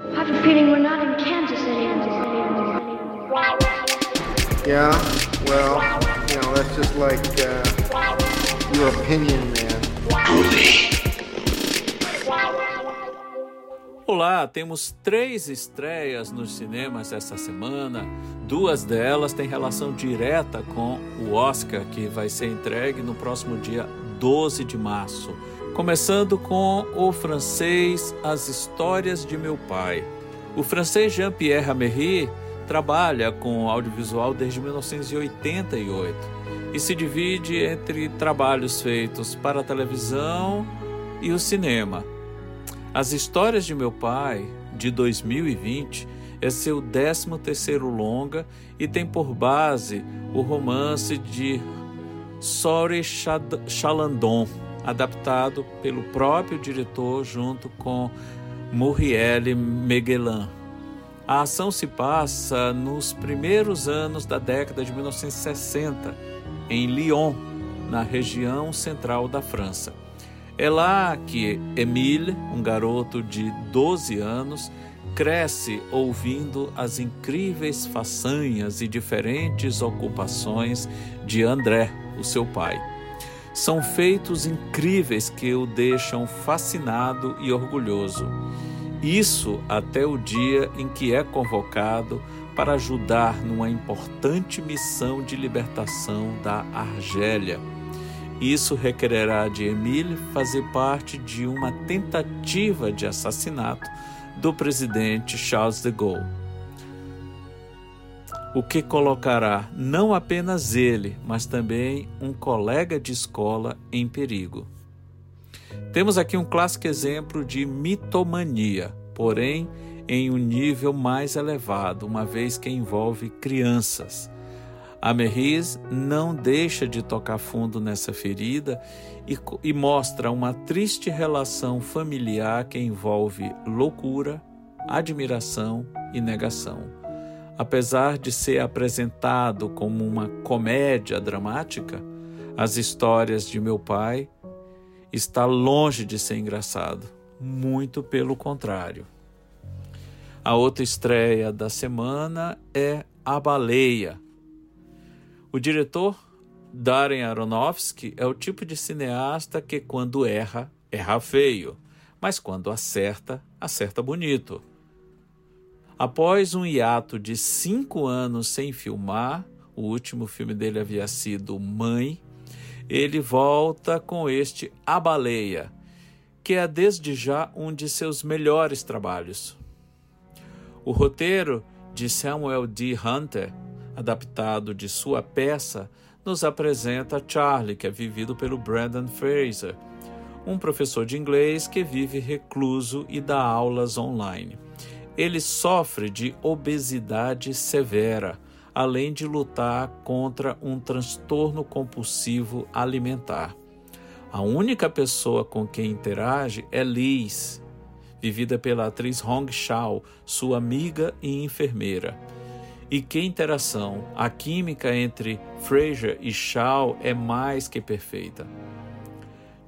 I have a feeling we're not in Kansas anymore. Yeah, well, you know, that's just like uh, your opinion, man. Olá, temos três estreias nos cinemas essa semana. Duas delas têm relação direta com o Oscar, que vai ser entregue no próximo dia 12 de março. Começando com o francês As Histórias de Meu Pai. O francês Jean-Pierre Améry trabalha com audiovisual desde 1988 e se divide entre trabalhos feitos para a televisão e o cinema. As Histórias de Meu Pai, de 2020, é seu 13º longa e tem por base o romance de Sori Chalandon, adaptado pelo próprio diretor junto com Muriel Meguelan. A ação se passa nos primeiros anos da década de 1960, em Lyon, na região central da França. É lá que Emile, um garoto de 12 anos, cresce ouvindo as incríveis façanhas e diferentes ocupações de André, o seu pai. São feitos incríveis que o deixam fascinado e orgulhoso. Isso até o dia em que é convocado para ajudar numa importante missão de libertação da Argélia. Isso requererá de Emile fazer parte de uma tentativa de assassinato do presidente Charles de Gaulle. O que colocará não apenas ele, mas também um colega de escola em perigo. Temos aqui um clássico exemplo de mitomania, porém em um nível mais elevado, uma vez que envolve crianças. A Merris não deixa de tocar fundo nessa ferida e, e, mostra uma triste relação familiar que envolve loucura, admiração e negação. Apesar de ser apresentado como uma comédia dramática, as histórias de meu pai está longe de ser engraçado, muito pelo contrário. A outra estreia da semana é A Baleia. O diretor Darren Aronofsky é o tipo de cineasta que, quando erra, erra feio, mas quando acerta, acerta bonito. Após um hiato de cinco anos sem filmar, o último filme dele havia sido Mãe, ele volta com este A Baleia, que é desde já um de seus melhores trabalhos. O roteiro de Samuel D. Hunter, adaptado de sua peça, nos apresenta Charlie, que é vivido pelo Brandon Fraser, um professor de inglês que vive recluso e dá aulas online. Ele sofre de obesidade severa além de lutar contra um transtorno compulsivo alimentar. A única pessoa com quem interage é Liz, vivida pela atriz Hong Shao, sua amiga e enfermeira. E que interação! A química entre Fraser e Shao é mais que perfeita.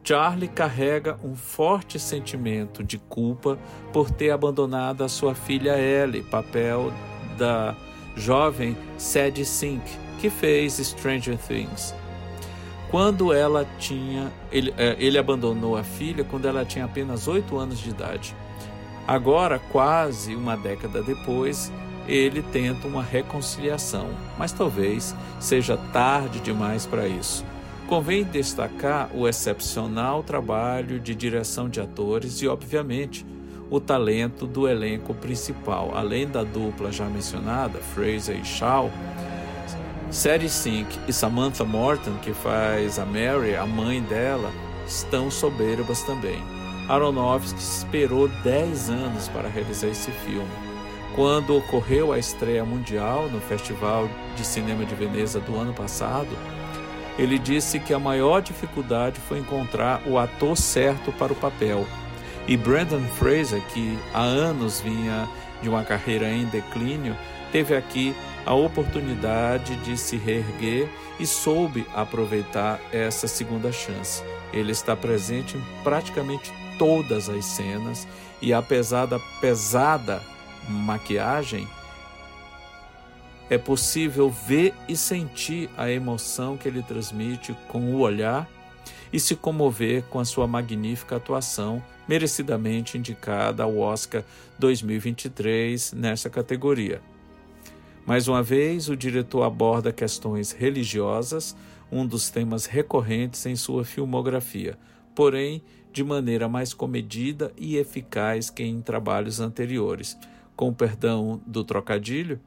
Charlie carrega um forte sentimento de culpa por ter abandonado a sua filha Ellie, papel da jovem Sadie Sink, que fez Stranger Things. Quando ela tinha. Ele, é, ele abandonou a filha quando ela tinha apenas 8 anos de idade. Agora, quase uma década depois, ele tenta uma reconciliação, mas talvez seja tarde demais para isso. Convém destacar o excepcional trabalho de direção de atores e, obviamente, o talento do elenco principal. Além da dupla já mencionada, Fraser e Shaw, Sadie Sink e Samantha Morton, que faz a Mary, a mãe dela, estão soberbas também. Aronofsky esperou 10 anos para realizar esse filme. Quando ocorreu a estreia mundial no Festival de Cinema de Veneza do ano passado, ele disse que a maior dificuldade foi encontrar o ator certo para o papel. E Brandon Fraser, que há anos vinha de uma carreira em declínio, teve aqui a oportunidade de se reerguer e soube aproveitar essa segunda chance. Ele está presente em praticamente todas as cenas e apesar da pesada maquiagem, é possível ver e sentir a emoção que ele transmite com o olhar e se comover com a sua magnífica atuação, merecidamente indicada ao Oscar 2023 nessa categoria. Mais uma vez, o diretor aborda questões religiosas, um dos temas recorrentes em sua filmografia, porém de maneira mais comedida e eficaz que em trabalhos anteriores. Com perdão do trocadilho,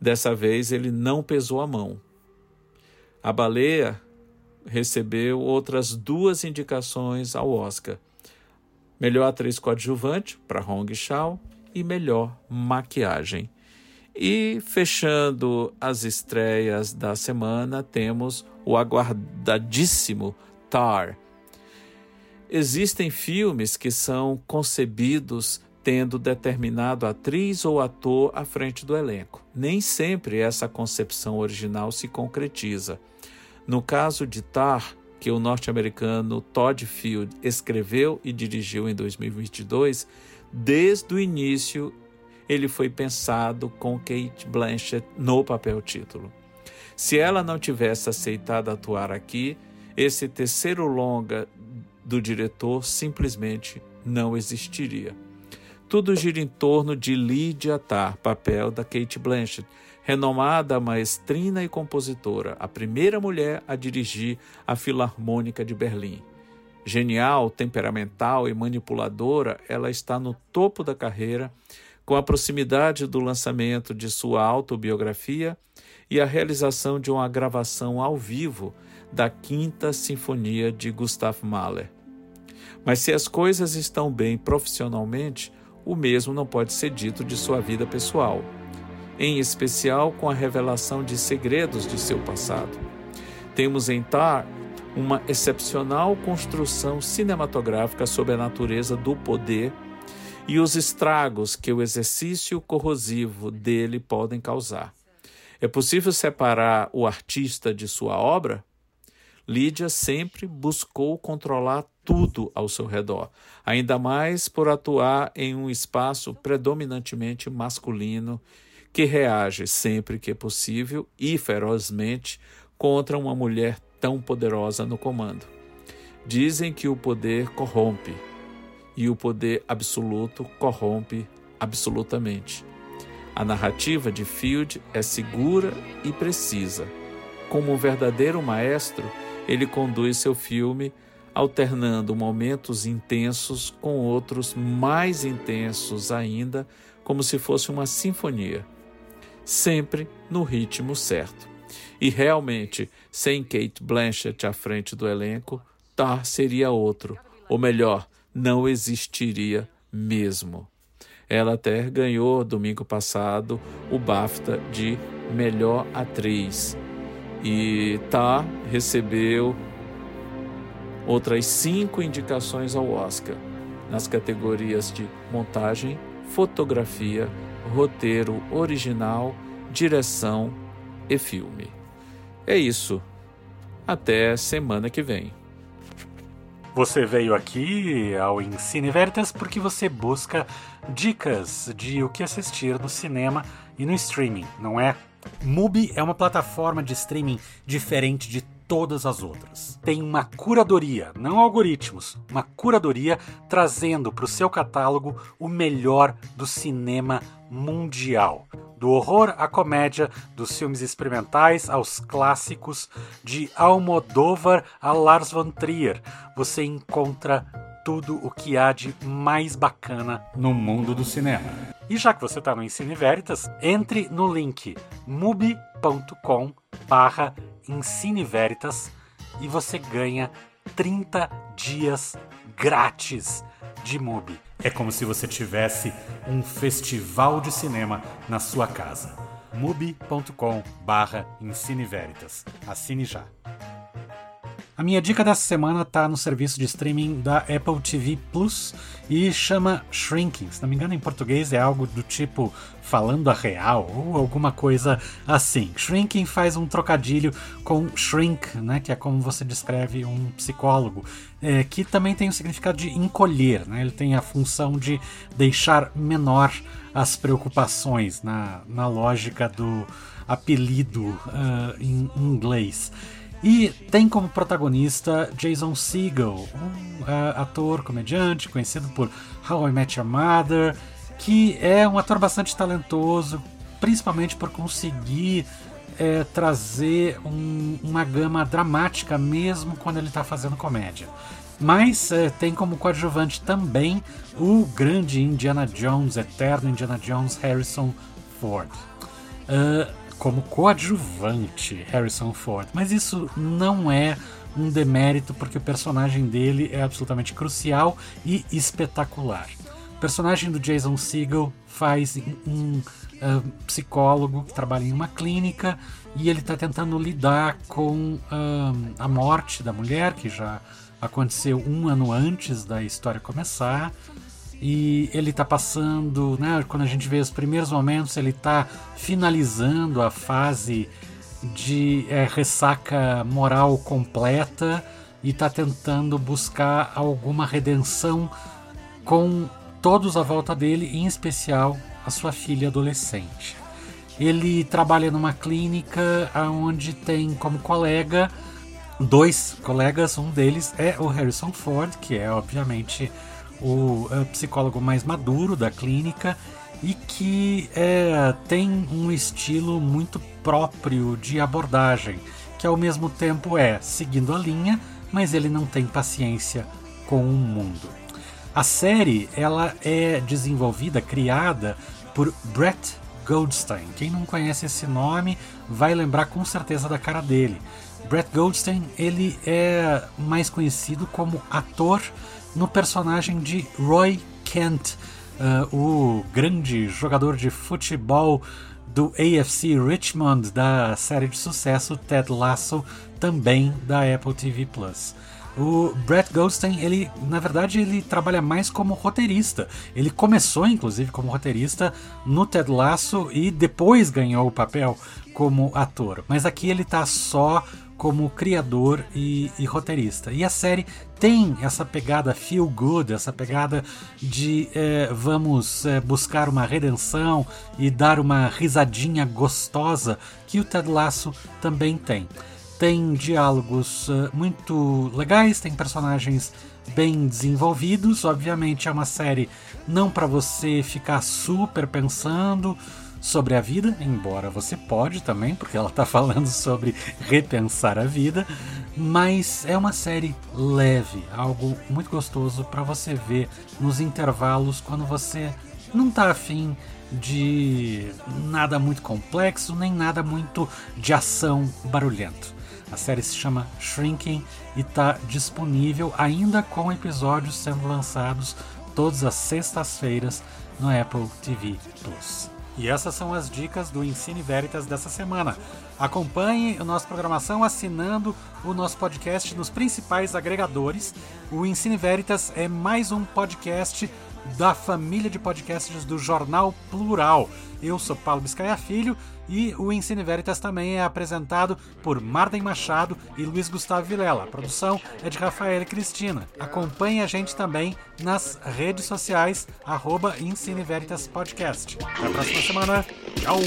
dessa vez ele não pesou a mão. A baleia recebeu outras duas indicações ao Oscar: melhor atriz coadjuvante para Hong Shao e melhor maquiagem. E fechando as estreias da semana, temos o aguardadíssimo Tar. Existem filmes que são concebidos tendo determinado atriz ou ator à frente do elenco. Nem sempre essa concepção original se concretiza. No caso de Tar, que o norte-americano Todd Field escreveu e dirigiu em 2022, desde o início ele foi pensado com Kate Blanchett no papel título. Se ela não tivesse aceitado atuar aqui, esse terceiro longa do diretor simplesmente não existiria. Tudo gira em torno de Lydia Tarr, papel da Kate Blanchett, renomada maestrina e compositora, a primeira mulher a dirigir a Filarmônica de Berlim. Genial, temperamental e manipuladora, ela está no topo da carreira com a proximidade do lançamento de sua autobiografia e a realização de uma gravação ao vivo da Quinta Sinfonia de Gustav Mahler. Mas se as coisas estão bem profissionalmente, o mesmo não pode ser dito de sua vida pessoal, em especial com a revelação de segredos de seu passado. Temos em Tar uma excepcional construção cinematográfica sobre a natureza do poder e os estragos que o exercício corrosivo dele podem causar. É possível separar o artista de sua obra? Lídia sempre buscou controlar tudo ao seu redor, ainda mais por atuar em um espaço predominantemente masculino que reage sempre que é possível e ferozmente contra uma mulher tão poderosa no comando. Dizem que o poder corrompe, e o poder absoluto corrompe absolutamente. A narrativa de Field é segura e precisa. Como um verdadeiro maestro, ele conduz seu filme alternando momentos intensos com outros mais intensos ainda, como se fosse uma sinfonia, sempre no ritmo certo. E realmente, sem Kate Blanchett à frente do elenco, Tar seria outro, ou melhor, não existiria mesmo. Ela até ganhou domingo passado o BAFTA de melhor atriz e Tá recebeu outras cinco indicações ao Oscar nas categorias de montagem, fotografia, roteiro original, direção e filme. É isso. Até semana que vem. Você veio aqui ao Ensine Veritas porque você busca dicas de o que assistir no cinema e no streaming, não é? Mubi é uma plataforma de streaming diferente de todas as outras. Tem uma curadoria, não algoritmos, uma curadoria trazendo para o seu catálogo o melhor do cinema mundial. Do horror à comédia, dos filmes experimentais aos clássicos, de Almodóvar a Lars von Trier, você encontra tudo o que há de mais bacana no mundo do cinema. E já que você está no Ensine Veritas, entre no link mubi.com barra Veritas e você ganha 30 dias grátis de Mubi. É como se você tivesse um festival de cinema na sua casa. mubi.com barra Veritas. Assine já. A minha dica dessa semana está no serviço de streaming da Apple TV Plus e chama Shrinking. Se não me engano, em português é algo do tipo falando a real ou alguma coisa assim. Shrinking faz um trocadilho com shrink, né, que é como você descreve um psicólogo, é, que também tem o significado de encolher. Né? Ele tem a função de deixar menor as preocupações na, na lógica do apelido uh, em inglês. E tem como protagonista Jason Segel, um uh, ator comediante conhecido por How I Met Your Mother, que é um ator bastante talentoso, principalmente por conseguir é, trazer um, uma gama dramática mesmo quando ele está fazendo comédia. Mas é, tem como coadjuvante também o grande Indiana Jones, eterno Indiana Jones Harrison Ford. Uh, como coadjuvante Harrison Ford, mas isso não é um demérito porque o personagem dele é absolutamente crucial e espetacular. O personagem do Jason Segel faz um uh, psicólogo que trabalha em uma clínica e ele está tentando lidar com uh, a morte da mulher que já aconteceu um ano antes da história começar e ele está passando, né, quando a gente vê os primeiros momentos, ele está finalizando a fase de é, ressaca moral completa e está tentando buscar alguma redenção com todos à volta dele, em especial a sua filha adolescente. Ele trabalha numa clínica onde tem como colega dois colegas, um deles é o Harrison Ford, que é obviamente o é, psicólogo mais maduro da clínica e que é, tem um estilo muito próprio de abordagem, que ao mesmo tempo é seguindo a linha, mas ele não tem paciência com o mundo. A série ela é desenvolvida, criada por Brett Goldstein. Quem não conhece esse nome vai lembrar com certeza da cara dele. Brett Goldstein ele é mais conhecido como ator no personagem de Roy Kent, uh, o grande jogador de futebol do AFC Richmond da série de sucesso Ted Lasso, também da Apple TV Plus. O Brett Goldstein, ele, na verdade, ele trabalha mais como roteirista. Ele começou, inclusive, como roteirista no Ted Lasso e depois ganhou o papel como ator. Mas aqui ele está só como criador e, e, roteirista. E a série tem essa pegada feel good, essa pegada de é, vamos é, buscar uma redenção e dar uma risadinha gostosa que o Ted Lasso também tem. Tem diálogos uh, muito legais, tem personagens bem desenvolvidos. Obviamente é uma série não para você ficar super pensando sobre a vida, embora você pode também, porque ela está falando sobre repensar a vida, mas é uma série leve, algo muito gostoso para você ver nos intervalos quando você não está afim de nada muito complexo, nem nada muito de ação barulhento. A série se chama Shrinking e está disponível ainda com episódios sendo lançados todas as sextas-feiras no Apple TV Plus. E essas são as dicas do Ensine Veritas dessa semana. Acompanhe a nossa programação assinando o nosso podcast nos principais agregadores. O Ensine Veritas é mais um podcast da família de podcasts do Jornal Plural. Eu sou Paulo Biscaia Filho e o Ensine Veritas também é apresentado por Marden Machado e Luiz Gustavo Vilela. A produção é de Rafael e Cristina. Acompanhe a gente também nas redes sociais, arroba Ensine Veritas Podcast. Até a próxima semana. Tchau!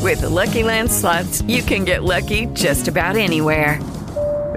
With the Lucky Land slots, you can get lucky just about anywhere.